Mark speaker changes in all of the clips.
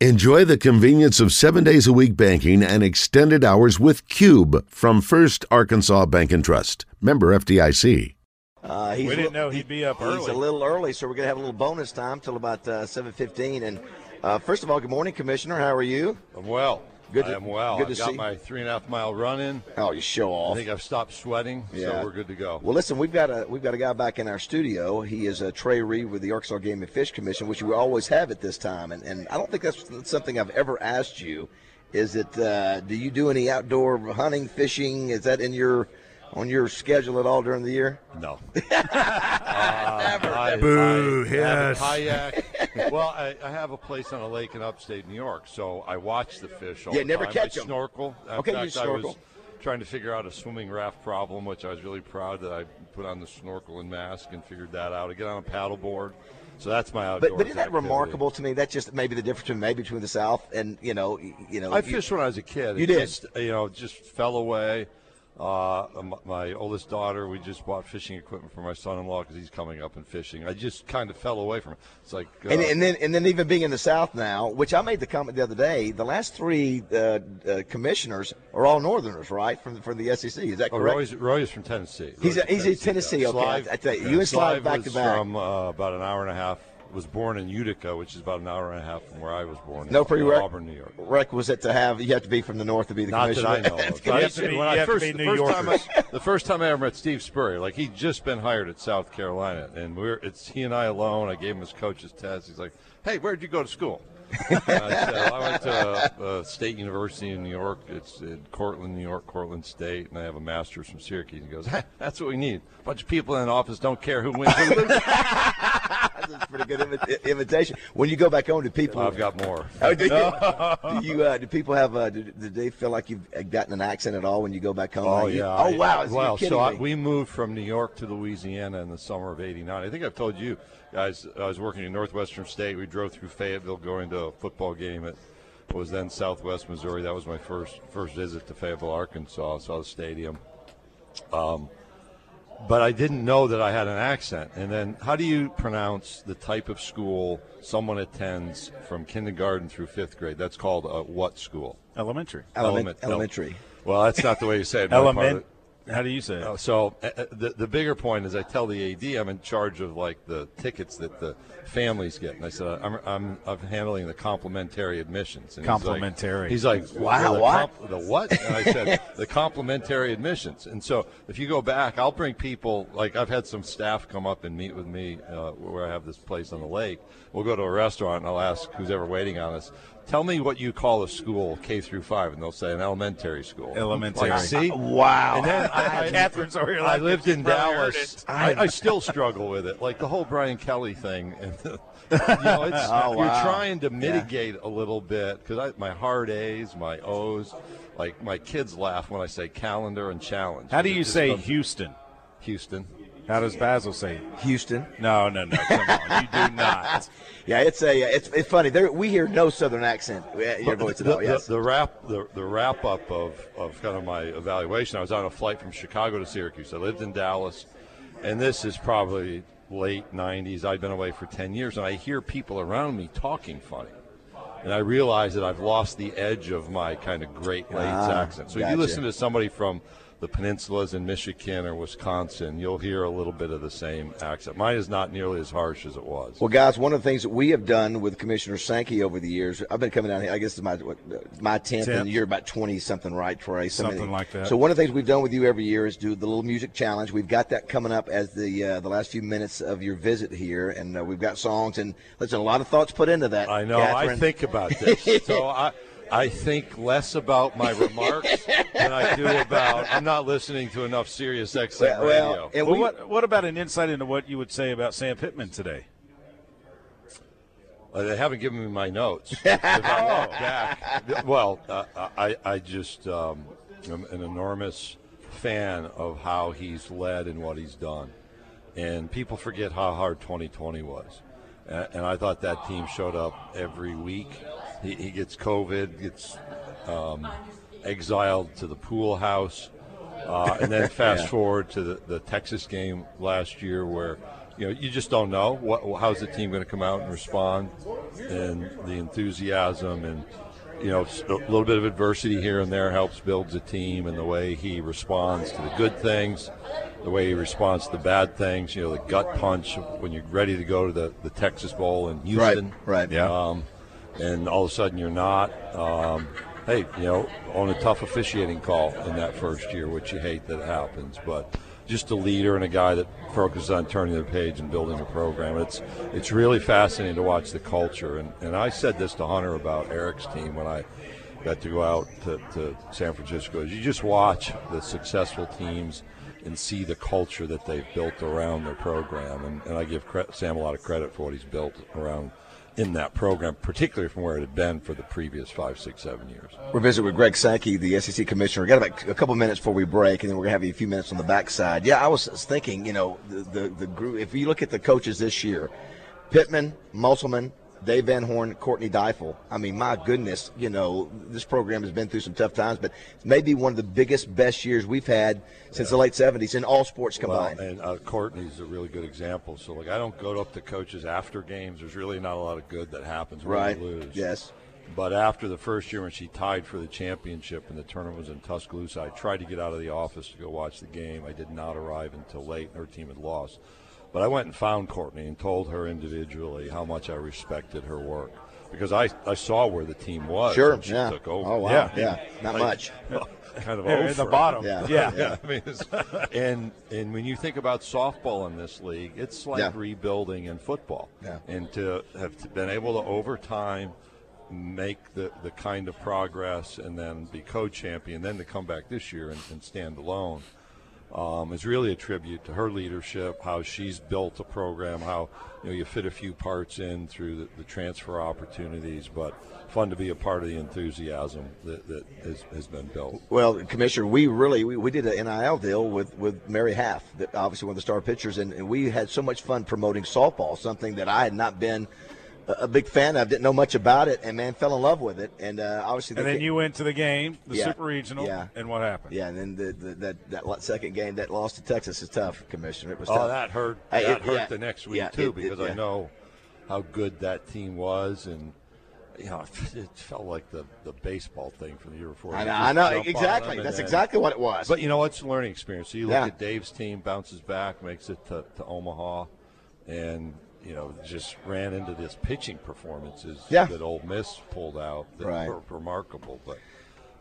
Speaker 1: Enjoy the convenience of seven days a week banking and extended hours with Cube from First Arkansas Bank and Trust. Member FDIC.
Speaker 2: Uh, he's
Speaker 3: We didn't
Speaker 2: a-
Speaker 3: know he'd be up
Speaker 2: He's
Speaker 3: early.
Speaker 2: a little early, so we're going to have a little bonus time till about uh, 7.15. And uh, first of all, good morning, Commissioner. How are you?
Speaker 4: I'm well.
Speaker 2: Good
Speaker 4: I
Speaker 2: to-
Speaker 4: am well.
Speaker 2: good
Speaker 4: I've
Speaker 2: to
Speaker 4: got
Speaker 2: see-
Speaker 4: my three and a half mile run in.
Speaker 2: Oh, you show off!
Speaker 4: I think I've stopped sweating,
Speaker 2: Yeah.
Speaker 4: so we're good to go.
Speaker 2: Well, listen, we've got a we've got a guy back in our studio. He is uh, Trey Reed with the Arkansas Game and Fish Commission, which we always have at this time. And, and I don't think that's something I've ever asked you. Is it? Uh, do you do any outdoor hunting, fishing? Is that in your on your schedule at all during the year?
Speaker 4: No. Uh, I,
Speaker 3: Boo,
Speaker 4: I
Speaker 3: yes.
Speaker 4: Have a kayak. well, I, I have a place on a lake in upstate New York, so I watch the fish all
Speaker 2: Yeah,
Speaker 4: the
Speaker 2: never
Speaker 4: time.
Speaker 2: catch
Speaker 4: I
Speaker 2: 'em.
Speaker 4: snorkel. In
Speaker 2: Okay, you
Speaker 4: fact, I was
Speaker 2: snorkel.
Speaker 4: trying to figure out a swimming raft problem, which I was really proud that I put on the snorkel and mask and figured that out. I get on a paddleboard. So that's my outdoors
Speaker 2: But, but isn't that
Speaker 4: activity.
Speaker 2: remarkable to me? That's just maybe the difference between maybe between the South and you know you know.
Speaker 4: I
Speaker 2: you-
Speaker 4: fished when I was a kid.
Speaker 2: You
Speaker 4: It
Speaker 2: did?
Speaker 4: Just, you know, just fell away. Uh, my oldest daughter, we just bought fishing equipment for my son-in-law because he's coming up and fishing. I just kind of fell away from it. It's like, uh,
Speaker 2: And, and then and then even being in the South now, which I made the comment the other day, the last three uh, uh, commissioners are all Northerners, right? From from the SEC, is that
Speaker 4: oh,
Speaker 2: correct?
Speaker 4: Roy's, Roy is from Tennessee.
Speaker 2: He's a- he's in Tennessee,
Speaker 4: yeah.
Speaker 2: okay.
Speaker 4: Slive-
Speaker 2: I tell you, you and Slive back to back.
Speaker 4: From uh, about an hour and a half. Was born in Utica, which is about an hour and a half from where I was born.
Speaker 2: no
Speaker 4: in
Speaker 2: prereq-
Speaker 4: Auburn, New York.
Speaker 2: requisite to have. You have to be from the North to be the
Speaker 4: Not that
Speaker 2: commissioner.
Speaker 4: I know of. I
Speaker 3: to be-
Speaker 4: when I first, the first time I, the first time I ever met Steve Spurrier, like he'd just been hired at South Carolina, and we're it's he and I alone. I gave him his coach's test. He's like, "Hey, where'd you go to school?" I said, "I went to uh, State University in New York. It's in Cortland, New York, Cortland State, and I have a master's from Syracuse." He goes, "That's what we need. A bunch of people in the office don't care who wins who loses."
Speaker 2: That's a pretty good imi- invitation. When you go back home, do people?
Speaker 4: I've got more.
Speaker 2: Oh, do you? do you? Uh, do people have? Uh, do, do they feel like you've gotten an accent at all when you go back home?
Speaker 4: Oh
Speaker 2: Like you-
Speaker 4: yeah.
Speaker 2: Oh
Speaker 4: I-
Speaker 2: wow! Is
Speaker 4: Well, so I, we moved from New York to Louisiana in the summer of '89. I think I've told you guys. I was working in Northwestern State. We drove through Fayetteville, going to a football game at what was then Southwest Missouri. That was my first first visit to Fayetteville, Arkansas. I saw the stadium. Um, but I didn't know that I had an accent. And then, how do you pronounce the type of school someone attends from kindergarten through fifth grade? That's called a what school?
Speaker 3: Elementary.
Speaker 2: Element-
Speaker 4: Element- no.
Speaker 2: elementary.
Speaker 4: Well, that's not the way you say it. My part of
Speaker 3: Element.
Speaker 4: It-
Speaker 3: How do you say it?
Speaker 4: Oh, so uh, uh, the the bigger point is, I tell the AD I'm in charge of like the tickets that the families get, and I said I'm I'm, I'm handling the complimentary admissions. And he's like-
Speaker 3: Complimentary.
Speaker 4: He's like,
Speaker 2: Wow,
Speaker 4: the
Speaker 2: what?
Speaker 4: comp- the what? And I said the complimentary admissions. And so if you go back, I'll bring people. Like I've had some staff come up and meet with me uh, where I have this place on the lake. We'll go to a restaurant and I'll ask who's ever waiting on us. Tell me what you call a school K through five, and they'll say an elementary school.
Speaker 3: Elementary.
Speaker 4: Like, see, uh,
Speaker 2: Wow.
Speaker 4: and then I,
Speaker 3: Catherine's over here Like, I
Speaker 4: lived in Dallas. I, I still struggle with it, like the whole Brian Kelly thing. And you know, it's,
Speaker 2: Oh,
Speaker 4: you're trying to mitigate a little bit because my hard A's, my O's, like my kids laugh when I say calendar and challenge.
Speaker 3: How do you say Houston?
Speaker 4: Houston?
Speaker 3: How does Basil say? it?
Speaker 2: Houston.
Speaker 3: No, no, no. Come on. You do not.
Speaker 2: Yeah, it's a it's it's funny. There, we hear no Southern accent. Your voice at
Speaker 4: the,
Speaker 2: all. Yes.
Speaker 4: the, the wrap the, the wrap up of, of kind of my evaluation. I was on a flight from Chicago to Syracuse. I lived in Dallas, and this is probably late '90s. I'd been away for 10 years, and I hear people around me talking funny, and I realize that I've lost the edge of my kind of Great Lakes
Speaker 2: Ah,
Speaker 4: accent. So if
Speaker 2: gotcha.
Speaker 4: you listen to somebody from the peninsulas in Michigan or Wisconsin, you'll hear a little bit of the same accent. Mine is not nearly as harsh as it was.
Speaker 2: Well, guys, one of the things that we have done with Commissioner Sankey over the years, I've been coming down here. I guess it's my what, my tenth, and you're about twenty something, right, Trey?
Speaker 3: Something like that.
Speaker 2: So one of the things we've done with you every year is do the little music challenge. We've got that coming up as the uh, the last few minutes of your visit here, and uh, we've got songs and listen, a lot of thoughts put into that.
Speaker 4: I know. I think about this. so I, I think less about my remarks than I do about. I'm not listening to enough SiriusXM
Speaker 2: well, well,
Speaker 4: radio.
Speaker 2: and
Speaker 3: Well,
Speaker 2: we,
Speaker 3: what, what about an insight into what you would say about Sam Pittman today?
Speaker 4: Uh, they haven't given me my notes. If back, well, uh, I, I just um, am an enormous fan of how he's led and what he's done. And people forget how hard 2020 was. And, and I thought that team showed up every week. He, he gets COVID, gets um, exiled to the pool house. Uh, and then fast forward to the, the Texas game last year where you know, you just don't know what how's the team going to come out and respond, and the enthusiasm and you know a little bit of adversity here and there helps builds a team, and the way he responds to the good things, the way he responds to the bad things. You know, the gut punch when you're ready to go to the, the Texas Bowl in Houston.
Speaker 2: Right. Right.
Speaker 3: Yeah.
Speaker 4: Um, and all of a sudden you're not. Um, hey, you know, on a tough officiating call in that first year, which you hate that happens, but just a leader and a guy that focuses on turning the page and building a program. It's it's really fascinating to watch the culture. And, and I said this to Hunter about Eric's team when I got to go out to, to San Francisco. You just watch the successful teams and see the culture that they've built around their program. And, and I give Sam a lot of credit for what he's built around in that program, particularly from where it had been for the previous five, six, seven years.
Speaker 2: We're visiting with Greg Sankey, the SEC commissioner. We've got about a couple minutes before we break, and then we're gonna have you a few minutes on the backside. Yeah, I was thinking, you know, the the, the group. If you look at the coaches this year, Pittman, Musselman, Dave Van Horn, Courtney Deifel. I mean, my goodness, you know, this program has been through some tough times, but maybe one of the biggest, best years we've had since the late 70s in all sports combined.
Speaker 4: Well, and uh, Courtney's a really good example. So, like, I don't go up to coaches after games. There's really not a lot of good that happens when
Speaker 2: right.
Speaker 4: you lose.
Speaker 2: Yes.
Speaker 4: But after the first year when she tied for the championship and the tournament was in Tuscaloosa, I tried to get out of the office to go watch the game. I did not arrive until late, and her team had lost. But I went and found Courtney and told her individually how much I respected her work because I, I saw where the team was.
Speaker 2: Sure.
Speaker 4: when she
Speaker 2: yeah.
Speaker 4: took over.
Speaker 2: Oh wow.
Speaker 3: Yeah.
Speaker 2: Yeah. Not
Speaker 4: Like,
Speaker 2: much.
Speaker 4: Kind of
Speaker 3: Yeah,
Speaker 4: over.
Speaker 3: at the bottom.
Speaker 2: Yeah.
Speaker 3: Yeah.
Speaker 4: Yeah, I mean, it's, and and when you think about softball in this league, it's like
Speaker 2: Yeah.
Speaker 4: rebuilding in football.
Speaker 2: Yeah.
Speaker 4: And to have been able to over time make the, the kind of progress and then be co-champion, then to come back this year and, and stand alone, um, is really a tribute to her leadership, how she's built a program, how you know you fit a few parts in through the, the transfer opportunities, but fun to be a part of the enthusiasm that, that has, has been built.
Speaker 2: Well, Commissioner, we really we, we did an NIL deal with with Mary Haff, obviously one of the star pitchers, and, and we had so much fun promoting softball, something that I had not been a, a big fan of, didn't know much about it, and man, fell in love with it, and uh, obviously.
Speaker 3: And then
Speaker 2: ca-
Speaker 3: you went to the game, the
Speaker 2: Yeah.
Speaker 3: super regional,
Speaker 2: Yeah.
Speaker 3: and what happened?
Speaker 2: yeah, and then the, the, that that second game that lost to Texas is tough, Commissioner. It was
Speaker 4: Oh,
Speaker 2: tough.
Speaker 4: that hurt. That
Speaker 2: it-
Speaker 4: hurt
Speaker 2: yeah.
Speaker 4: the next week
Speaker 2: Yeah,
Speaker 4: too,
Speaker 2: it- it-
Speaker 4: because
Speaker 2: yeah.
Speaker 4: I know how good that team was, and you know, it felt like the, the baseball thing from the year before.
Speaker 2: I know, I know exactly. That's
Speaker 4: then-
Speaker 2: exactly what it was.
Speaker 4: But you know, it's a learning experience. So you look
Speaker 2: Yeah.
Speaker 4: at Dave's team, bounces back, makes it to, to Omaha, and you know, just ran into this pitching performances
Speaker 2: Yeah.
Speaker 4: that Ole Miss pulled out that
Speaker 2: Right.
Speaker 4: were remarkable. But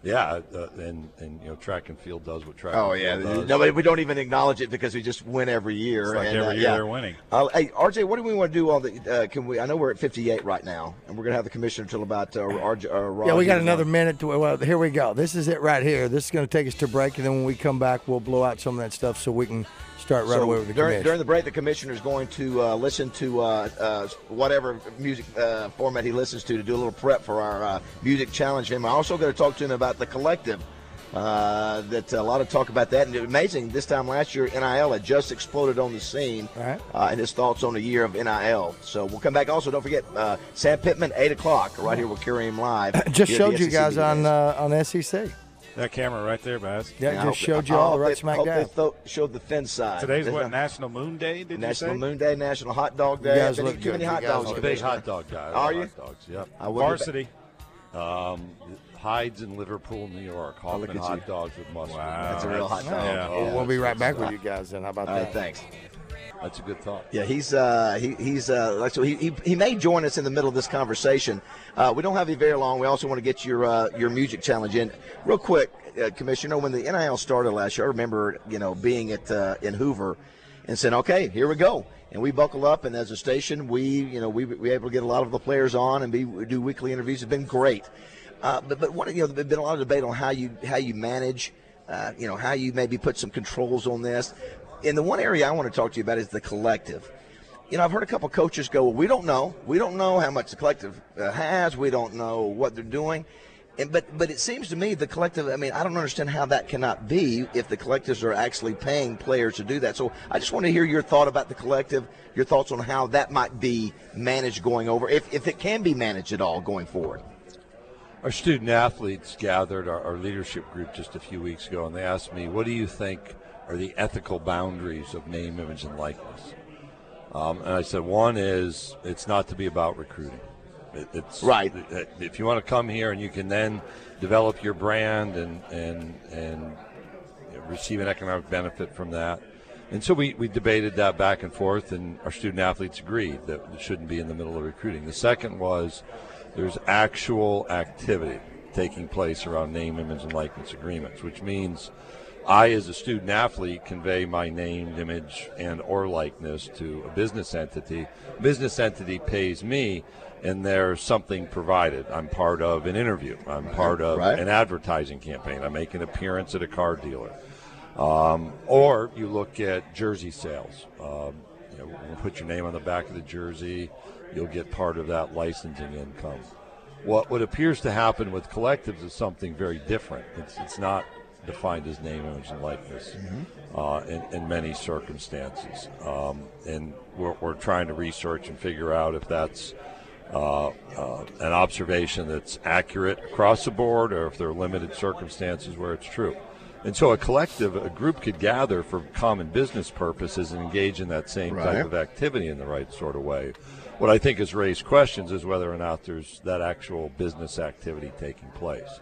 Speaker 4: yeah, uh, and and you know, track and field does what track
Speaker 2: Oh
Speaker 4: and
Speaker 2: yeah,
Speaker 4: field does.
Speaker 2: no, but we don't even acknowledge it because we just win every year.
Speaker 3: It's like
Speaker 2: and,
Speaker 3: every
Speaker 2: uh,
Speaker 3: year
Speaker 2: yeah.
Speaker 3: they're winning.
Speaker 2: Uh, hey, RJ, what do we want to do on the? Uh, can we? I know we're at 58 right now, and we're gonna have the commissioner until about uh, RJ. Uh,
Speaker 5: Yeah, we got another minute. To, well, here we go. This is it right here. This is going to take us to break, and then when we come back, we'll blow out some of that stuff so we can start right
Speaker 2: So
Speaker 5: away with the
Speaker 2: during, during the break, the commissioner is going to uh, listen to uh, uh, whatever music uh, format he listens to to do a little prep for our uh, music challenge. Him. I'm also going to talk to him about the collective. Uh, that a lot of talk about that, and amazing. This time last year, NIL had just exploded on the scene,
Speaker 5: Right.
Speaker 2: uh, and his thoughts on the year of NIL. So we'll come back. Also, don't forget uh, Sam Pittman, eight o'clock, right here. We'll carry him live.
Speaker 5: just
Speaker 2: here at the
Speaker 5: showed you guys on uh, on SEC.
Speaker 3: That camera right there, Baz.
Speaker 5: Yeah,
Speaker 2: And I
Speaker 5: just showed you
Speaker 2: I
Speaker 5: all
Speaker 2: hope
Speaker 5: right
Speaker 2: they-
Speaker 5: smack
Speaker 2: hope
Speaker 5: down.
Speaker 2: They showed the thin side.
Speaker 3: Today's what National Moon Day? Did
Speaker 2: National
Speaker 3: you say?
Speaker 2: Moon Day, National Hot Dog Day.
Speaker 5: guys
Speaker 2: Been
Speaker 5: look
Speaker 2: eating too
Speaker 5: good.
Speaker 2: many
Speaker 5: You
Speaker 2: hot
Speaker 5: guys
Speaker 2: dogs.
Speaker 4: I'm a big hot dog guy. I
Speaker 2: Are
Speaker 4: love
Speaker 2: you?
Speaker 4: Hot dogs. Yep.
Speaker 2: I wouldn't-
Speaker 3: Varsity.
Speaker 4: Um, Heid's in Liverpool, New York.
Speaker 2: Look Hofmann
Speaker 4: hot
Speaker 2: you.
Speaker 4: dogs with mustard.
Speaker 3: Wow.
Speaker 2: That's a real hot dog.
Speaker 3: Yeah.
Speaker 5: Well, we'll be right back with you guys then. How about
Speaker 2: All right,
Speaker 5: that?
Speaker 2: thanks.
Speaker 4: That's a good thought.
Speaker 2: Yeah, he's uh, he, he's uh, so he, he he may join us in the middle of this conversation. Uh, we don't have you very long. We also want to get your uh, your music challenge in real quick, uh, Commissioner. When the NIL started last year, I remember you know being at uh, in Hoover and saying, "Okay, here we go." And we buckle up, and as a station, we you know we we able to get a lot of the players on and be do weekly interviews. It's been great. Uh, but but what, you know, there's been a lot of debate on how you how you manage, uh, you know, how you maybe put some controls on this. And the one area I want to talk to you about is the collective. You know, I've heard a couple coaches go, well, "We don't know. We don't know how much the collective uh, has. We don't know what they're doing." And, but but it seems to me the collective. I mean, I don't understand how that cannot be if the collectives are actually paying players to do that. So I just want to hear your thought about the collective, your thoughts on how that might be managed going over, if if it can be managed at all going forward.
Speaker 4: Our student athletes gathered our, our leadership group just a few weeks ago, and they asked me, "What do you think are the ethical boundaries of name, image, and likeness?" Um, and I said, one is it's not to be about recruiting. It, it's
Speaker 2: Right.
Speaker 4: If you want to come here and you can then develop your brand and and and receive an economic benefit from that. And so we, we debated that back and forth, and our student athletes agreed that it shouldn't be in the middle of recruiting. The second was there's actual activity taking place around name, image, and likeness agreements, which means I, as a student athlete, convey my name, image, and or likeness to a business entity. Business entity pays me, and there's something provided. I'm part of an interview. I'm part of
Speaker 2: right.
Speaker 4: an advertising campaign. I make an appearance at a car dealer. Um, or you look at jersey sales. Um, you know, we'll put your name on the back of the jersey. You'll get part of that licensing income. What what appears to happen with collectives is something very different. It's it's not defined as name, image, and likeness uh, in, in many circumstances. Um, and we're, we're trying to research and figure out if that's uh, uh, an observation that's accurate across the board or if there are limited circumstances where it's true. And so a collective, a group could gather for common business purposes and engage in that same
Speaker 2: Right.
Speaker 4: type of activity in the right sort of way. What I think has raised questions is whether or not there's that actual business activity taking place.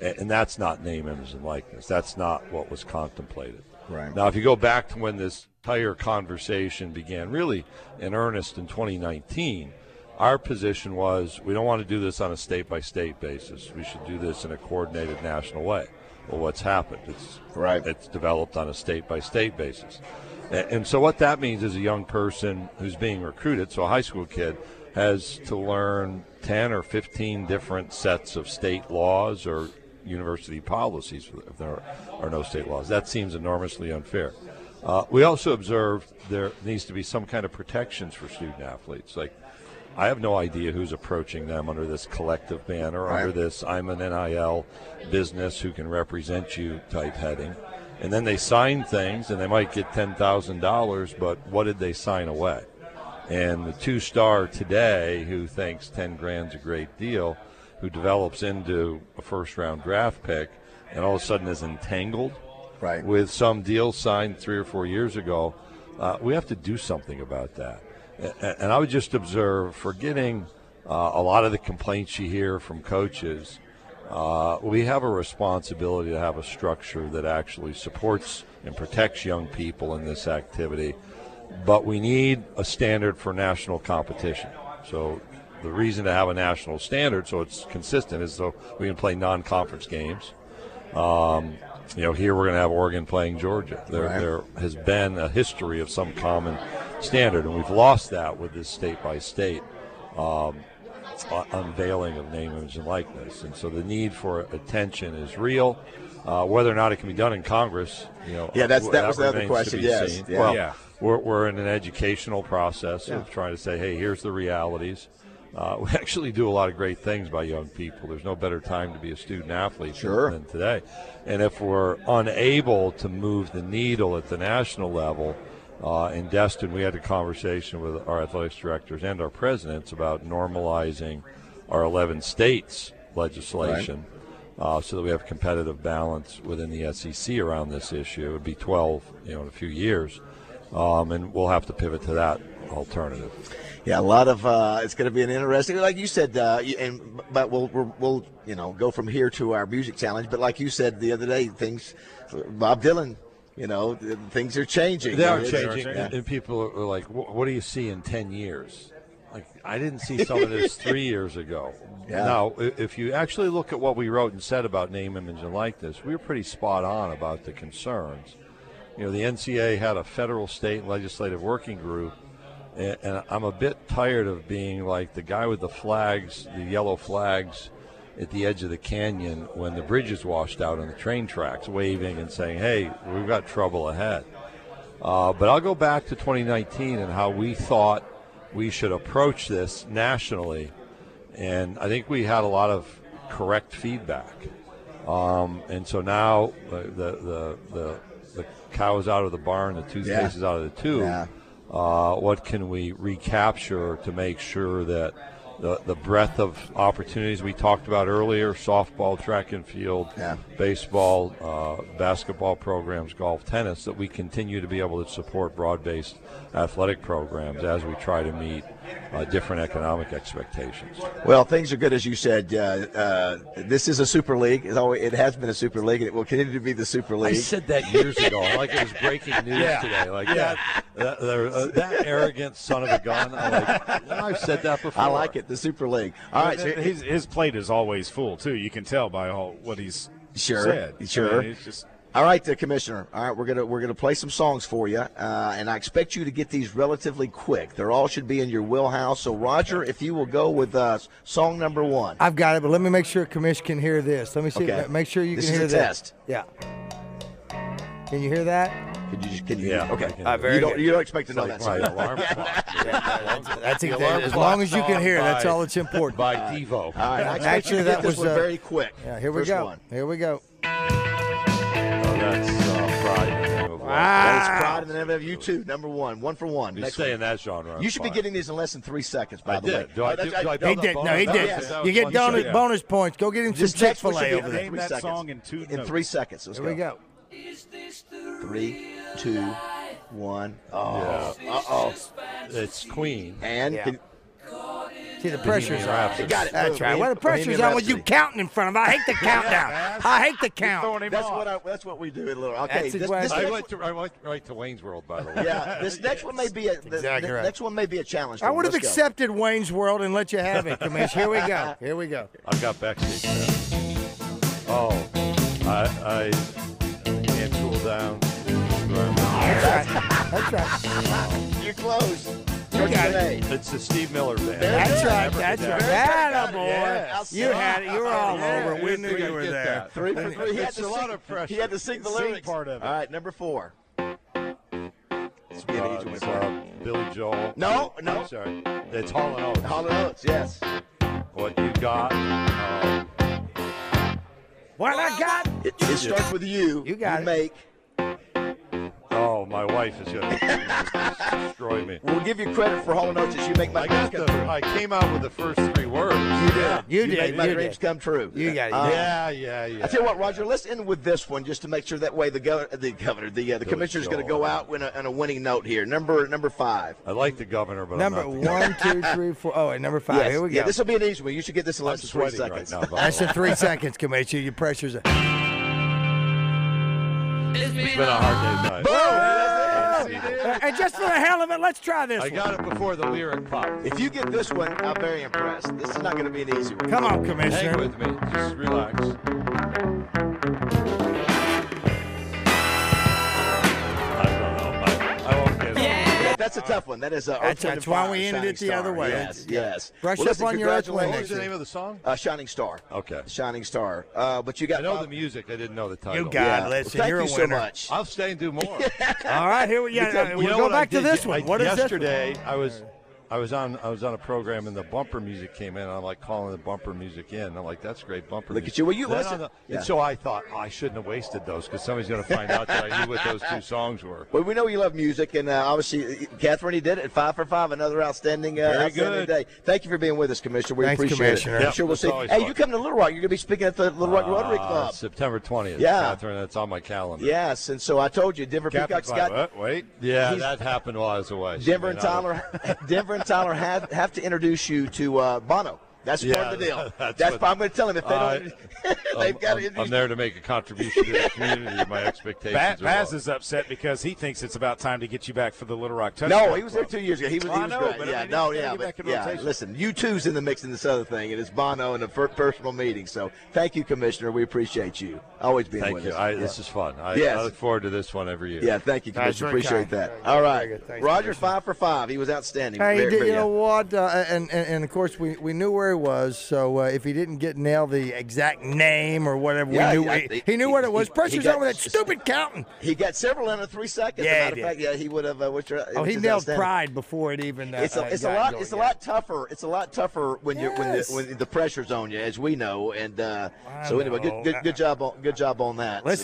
Speaker 4: And that's not name, image, and likeness. That's not what was contemplated.
Speaker 2: Right.
Speaker 4: Now, if you go back to when this entire conversation began really in earnest in 2019, our position was we don't want to do this on a state by state basis. We should do this in a coordinated national way. Well, what's happened? It's
Speaker 2: Right.
Speaker 4: It's developed on a state by state basis. And so what that means is a young person who's being recruited, so a high school kid, has to learn 10 or 15 different sets of state laws or university policies if there are no state laws. That seems enormously unfair. Uh, we also observed there needs to be some kind of protections for student athletes. Like, I have no idea who's approaching them under this collective banner, under this I'm an NIL business who can represent you type heading. And then they sign things and they might get $10,000, but what did they sign away? And the two star today who thinks 10 grand's a great deal, who develops into a first round draft pick and all of a sudden is entangled
Speaker 2: Right.
Speaker 4: with some deal signed three or four years ago, uh, we have to do something about that. And I would just observe, forgetting uh, a lot of the complaints you hear from coaches, uh, we have a responsibility to have a structure that actually supports and protects young people in this activity. But we need a standard for national competition. So the reason to have a national standard, so it's consistent, is so we can play non-conference games. Um, you know, here we're going to have Oregon playing Georgia. There,
Speaker 2: Right.
Speaker 4: there has been a history of some common standard, and we've lost that with this state by state um, uh, unveiling of name, image, and likeness. And so the need for attention is real. Uh, whether or not it can be done in Congress, you know,
Speaker 2: Yeah, that's- that was the other question, yes. Yeah.
Speaker 4: Well,
Speaker 3: Yeah.
Speaker 4: we're, we're in an educational process
Speaker 2: Yeah.
Speaker 4: of trying to say, hey, here's the realities. Uh, we actually do a lot of great things by young people. There's no better time to be a student athlete
Speaker 2: Sure.
Speaker 4: than, today. And if we're unable to move the needle at the national level, uh, in Destin, we had a conversation with our athletics directors and our presidents about normalizing our 11 states legislation uh, so that we have competitive balance within the SEC around this issue. It would be 12, you know, in a few years, um, and we'll have to pivot to that alternative.
Speaker 2: Yeah, a lot of uh, it's going to be an interesting, like you said, uh, and but we'll, we'll we'll you know go from here to our music challenge. But like you said the other day, things, Bob Dylan, you know, things are changing.
Speaker 4: They are
Speaker 2: It's-
Speaker 4: changing,
Speaker 2: Yeah.
Speaker 4: and people are like, "What do you see in 10 years?" Like, I didn't see some of this three years ago.
Speaker 2: Yeah.
Speaker 4: Now, if you actually look at what we wrote and said about name, image, and likeness, we were pretty spot on about the concerns. You know, the NCAA had a federal, state legislative working group, and, and I'm a bit tired of being like the guy with the flags, the yellow flags at the edge of the canyon when the bridge is washed out on the train tracks, waving and saying, "Hey, we've got trouble ahead." Uh, but I'll go back to 2019 and how we thought we should approach this nationally, and I think we had a lot of correct feedback. Um, and so now uh, the the the the cow is out of the barn, the toothpaste is out of the tube. Uh, what can we recapture to make sure that the, the breadth of opportunities we talked about earlier softball, track and field,
Speaker 2: Yeah.
Speaker 4: baseball, uh, basketball programs, golf, tennis that we continue to be able to support broad based athletic programs as we try to meet uh, different economic expectations.
Speaker 2: Well, things are good as you said. Uh, uh, this is a super league. It's always, it has been a super league, and it will continue to be the super league.
Speaker 4: I said that years ago, like it was breaking news
Speaker 3: Yeah.
Speaker 4: today. Like that, that, uh, that arrogant son of a gun. I'm like, I've said that before.
Speaker 2: I like it, the super league. All right, so
Speaker 3: his, his plate is always full too. You can tell by all what he's
Speaker 2: Sure,
Speaker 3: said.
Speaker 2: sure.
Speaker 3: I mean, it's just
Speaker 2: All right, uh, Commissioner. All right, we're gonna we're gonna play some songs for you, uh, and I expect you to get these relatively quick. They're all should be in your wheelhouse. So, Roger, if you will go with uh, song number one.
Speaker 5: I've got it, but let me make sure Commish can hear this. Let me see.
Speaker 2: Okay.
Speaker 5: Make sure you
Speaker 2: This
Speaker 5: can hear
Speaker 2: a
Speaker 5: this.
Speaker 2: test.
Speaker 5: Yeah. Can you hear that?
Speaker 2: Can you just can you?
Speaker 4: Yeah,
Speaker 2: Okay.
Speaker 4: I.
Speaker 5: Uh, very
Speaker 2: you don't
Speaker 5: good.
Speaker 2: you don't expect to know
Speaker 4: Like
Speaker 2: that.
Speaker 4: my
Speaker 2: song.
Speaker 4: alarm clock.
Speaker 5: That's
Speaker 4: The
Speaker 5: it.
Speaker 4: alarm
Speaker 5: As long as you can
Speaker 4: song
Speaker 5: hear, that's all that's important.
Speaker 4: by Devo.
Speaker 2: All right, I expect
Speaker 5: Actually,
Speaker 2: you to get
Speaker 5: that
Speaker 2: this
Speaker 5: was,
Speaker 2: one
Speaker 5: uh,
Speaker 2: very quick.
Speaker 5: Yeah, here we
Speaker 2: First
Speaker 5: go.
Speaker 2: One.
Speaker 5: Here we go.
Speaker 4: In the Name of Love.
Speaker 2: That is
Speaker 5: Wow.
Speaker 2: Pride in the Name of U2, number one, one for one.
Speaker 4: You
Speaker 2: Next
Speaker 4: stay
Speaker 2: one.
Speaker 4: in that genre.
Speaker 2: You should be getting these in less than three seconds. By
Speaker 4: I
Speaker 2: the way,
Speaker 4: did. Do I,
Speaker 2: Oh,
Speaker 4: do,
Speaker 2: that's-
Speaker 4: do I
Speaker 5: He
Speaker 4: build up
Speaker 5: did. No, he did.
Speaker 2: yes.
Speaker 5: You get
Speaker 4: one
Speaker 5: bonus,
Speaker 4: shot.
Speaker 5: bonus points. Go get him some
Speaker 2: This
Speaker 5: Chick
Speaker 2: next one
Speaker 5: Fil A over
Speaker 2: in
Speaker 5: there.
Speaker 3: Name
Speaker 2: three
Speaker 3: that
Speaker 2: seconds.
Speaker 3: song in two
Speaker 2: in
Speaker 3: notes.
Speaker 2: three seconds. Let's
Speaker 5: Here we go.
Speaker 2: Three, two, one. Oh,
Speaker 4: Yeah.
Speaker 2: uh oh.
Speaker 4: It's Queen.
Speaker 2: And
Speaker 5: Yeah.
Speaker 2: can-
Speaker 5: See the pressure's
Speaker 4: Bohemian
Speaker 5: on.
Speaker 4: Rhapsody.
Speaker 2: got it.
Speaker 5: That's right. Well, the pressure's
Speaker 2: Bohemian
Speaker 5: on with you counting in front of I hate the countdown. I hate the count.
Speaker 2: That's what I, that's what we do in little. Okay,
Speaker 5: That's
Speaker 2: this, this
Speaker 4: I
Speaker 2: next
Speaker 4: went to I went right to Wayne's World, by the way.
Speaker 2: yeah, this next one may be a the,
Speaker 5: exactly
Speaker 2: the
Speaker 5: right.
Speaker 2: next one may be a challenge.
Speaker 5: I
Speaker 2: for you.
Speaker 5: would have
Speaker 2: Let's go.
Speaker 5: accepted Wayne's World and let you have it, Commish. Here we go. Here we go.
Speaker 4: I've got backstage pass. Oh, I I can't cool down.
Speaker 5: That's right. That's right.
Speaker 2: You're close.
Speaker 5: You got it.
Speaker 4: It's the Steve Miller band.
Speaker 5: That's right. That's right.
Speaker 4: that.
Speaker 5: That boy.
Speaker 4: Yes.
Speaker 5: You had it. You were all
Speaker 4: Yeah,
Speaker 5: over. We knew you were there.
Speaker 4: that.
Speaker 2: Three for three. He had
Speaker 4: It's
Speaker 2: to
Speaker 4: a lot
Speaker 2: sing-
Speaker 4: of pressure.
Speaker 2: He had to sing the
Speaker 3: Sing part of it.
Speaker 2: All right, number four. It's
Speaker 4: Uh,
Speaker 2: easy
Speaker 4: it's, uh, Billy Joel.
Speaker 2: No, no.
Speaker 4: Sorry. It's Hall and Oates.
Speaker 2: Hollow Notes. Yes.
Speaker 4: What you got? Uh,
Speaker 5: What I got?
Speaker 2: It, it starts with you.
Speaker 5: You got it.
Speaker 2: make.
Speaker 4: My wife is going to destroy me.
Speaker 2: We'll give you credit for Hollow Notes as you make my
Speaker 4: I
Speaker 2: dreams
Speaker 4: got
Speaker 2: come
Speaker 4: the.
Speaker 2: true.
Speaker 4: I came out with the first three words.
Speaker 2: You did.
Speaker 5: You did,
Speaker 2: make my
Speaker 5: you
Speaker 2: dreams
Speaker 5: did.
Speaker 2: come true.
Speaker 5: You got it,
Speaker 2: Uh,
Speaker 4: Yeah, yeah, yeah.
Speaker 2: I tell you what, Roger. Let's end with this one just to make sure that way the governor, the governor, the uh, the
Speaker 4: Billy
Speaker 2: commissioner's going to go out with a, on a winning note here. Number number five.
Speaker 4: I like the governor, but
Speaker 5: Number
Speaker 4: I'm not the
Speaker 5: one, two, three, four. Oh, and number five.
Speaker 2: Yes.
Speaker 5: Here we go.
Speaker 2: Yeah, this will be an easy one. You should get this in
Speaker 4: I'm
Speaker 2: less than three
Speaker 4: sweating right
Speaker 2: seconds.
Speaker 4: now. by
Speaker 5: That's
Speaker 4: the
Speaker 5: three seconds, Commish. Your pressure's. A-
Speaker 4: It's been a hard day's night.
Speaker 5: And just for the hell of it, let's try this
Speaker 4: I
Speaker 5: one.
Speaker 4: got it before the lyric popped.
Speaker 2: If you get this one, I'm very impressed. This is not going to be an easy one.
Speaker 5: Come on, Commissioner.
Speaker 4: Hang
Speaker 5: Commissioner.
Speaker 4: with me. Just relax.
Speaker 2: That's a tough one. That is uh,
Speaker 5: That's-
Speaker 2: Earth, Wind,
Speaker 5: that's why
Speaker 2: Fire,
Speaker 5: we ended it the other way.
Speaker 2: Yes, yes.
Speaker 5: Brush
Speaker 2: well,
Speaker 5: up
Speaker 2: listen,
Speaker 5: on your Earth,
Speaker 4: What was the name of the song?
Speaker 2: Uh, Shining Star.
Speaker 4: Okay.
Speaker 2: Shining Star. Uh, but you got
Speaker 4: I know
Speaker 2: five-
Speaker 4: the music. I didn't know the title.
Speaker 5: You got
Speaker 2: Yeah.
Speaker 5: it.
Speaker 2: Well, thank
Speaker 5: you're
Speaker 2: you
Speaker 5: a
Speaker 2: so much.
Speaker 4: I'll stay and do more.
Speaker 5: All right, here we yeah, We'll go back to this one. What is this?
Speaker 4: yesterday? I was, I was on, I was on a program and the bumper music came in. And I'm like calling the bumper music in. I'm like, that's great bumper. Music.
Speaker 2: Look at you. Well, you
Speaker 4: Then
Speaker 2: listen.
Speaker 4: the-
Speaker 2: Yeah.
Speaker 4: And so I thought oh, I shouldn't have wasted those because somebody's going to find out that I knew what those two songs were.
Speaker 2: Well, we know you love music, and uh, obviously, Catherine, you did it. Five for five, another outstanding, uh,
Speaker 4: Very
Speaker 2: outstanding
Speaker 4: good.
Speaker 2: day. Thank you for being with us, Commissioner. We
Speaker 5: Thanks,
Speaker 2: appreciate
Speaker 5: Commissioner.
Speaker 2: it.
Speaker 4: Yeah,
Speaker 2: I'm sure we'll see. Hey,
Speaker 4: fun.
Speaker 2: you come to Little Rock. You're going to be speaking at the Little Rock Rotary
Speaker 4: Uh,
Speaker 2: Club.
Speaker 4: September 20th.
Speaker 2: Yeah.
Speaker 4: Catherine, that's on my calendar.
Speaker 2: Yes, and so I told you, Denver
Speaker 3: Catherine's
Speaker 2: Peacocks got
Speaker 3: what? Wait.
Speaker 4: Yeah, that happened while I was away.
Speaker 2: Denver and Tyler. Denver and Tyler have have to introduce you to uh, Bono. That's part
Speaker 4: Yeah,
Speaker 2: of the deal.
Speaker 4: that's
Speaker 2: That's,
Speaker 4: what-
Speaker 2: why I'm going to tell him if they
Speaker 4: I-
Speaker 2: don't. they've
Speaker 4: I'm,
Speaker 2: got to
Speaker 4: I'm, I'm there to make a contribution to the community. My expectations
Speaker 3: Ba-
Speaker 4: are
Speaker 3: Baz
Speaker 4: low.
Speaker 3: is upset because he thinks it's about time to get you back for the Little Rock Touchdown.
Speaker 2: No, he was there two years ago. He was,
Speaker 3: Well,
Speaker 2: he
Speaker 3: I
Speaker 2: was
Speaker 3: know,
Speaker 2: great.
Speaker 3: but I
Speaker 2: yeah,
Speaker 3: mean,
Speaker 2: no, yeah, but
Speaker 3: back in
Speaker 2: yeah.
Speaker 3: rotation.
Speaker 2: Listen, U2's in the mix in this other thing. It is Bono and a per- personal meeting. So thank you, Commissioner. We appreciate you always being
Speaker 4: Thank
Speaker 2: with
Speaker 4: you.
Speaker 2: us.
Speaker 4: I,
Speaker 2: Yeah.
Speaker 4: This is fun. I,
Speaker 2: Yes.
Speaker 4: I look forward to this one every year.
Speaker 2: Yeah, thank you,
Speaker 5: That's
Speaker 2: Commissioner.
Speaker 5: very
Speaker 2: Appreciate that.
Speaker 5: All right, good.
Speaker 2: All
Speaker 5: Very
Speaker 2: right,
Speaker 5: good. Thanks,
Speaker 2: Roger, five for five. He was outstanding.
Speaker 5: Hey,
Speaker 2: Very-
Speaker 5: you know what? Uh, and, and and of course we, we knew where he was. So uh, if he didn't get nail the exact name or whatever,
Speaker 2: Yeah,
Speaker 5: we knew
Speaker 2: I-
Speaker 5: he,
Speaker 2: he-
Speaker 5: he knew what it was.
Speaker 2: he- he
Speaker 5: Pressure's on with that stupid counting.
Speaker 2: He got several under three seconds.
Speaker 5: Yeah,
Speaker 2: matter of fact, yeah, he would have. Uh, which, are-
Speaker 5: Oh, he nailed pride before it even. Uh,
Speaker 2: It's a,
Speaker 5: uh,
Speaker 2: it's a lot.
Speaker 5: going
Speaker 2: It's a lot tougher. It's a lot tougher when you're when the,
Speaker 5: Yes.
Speaker 2: when the pressure's on you, as we know. And uh, so anyway, good good good job on good job on that.
Speaker 5: Listen,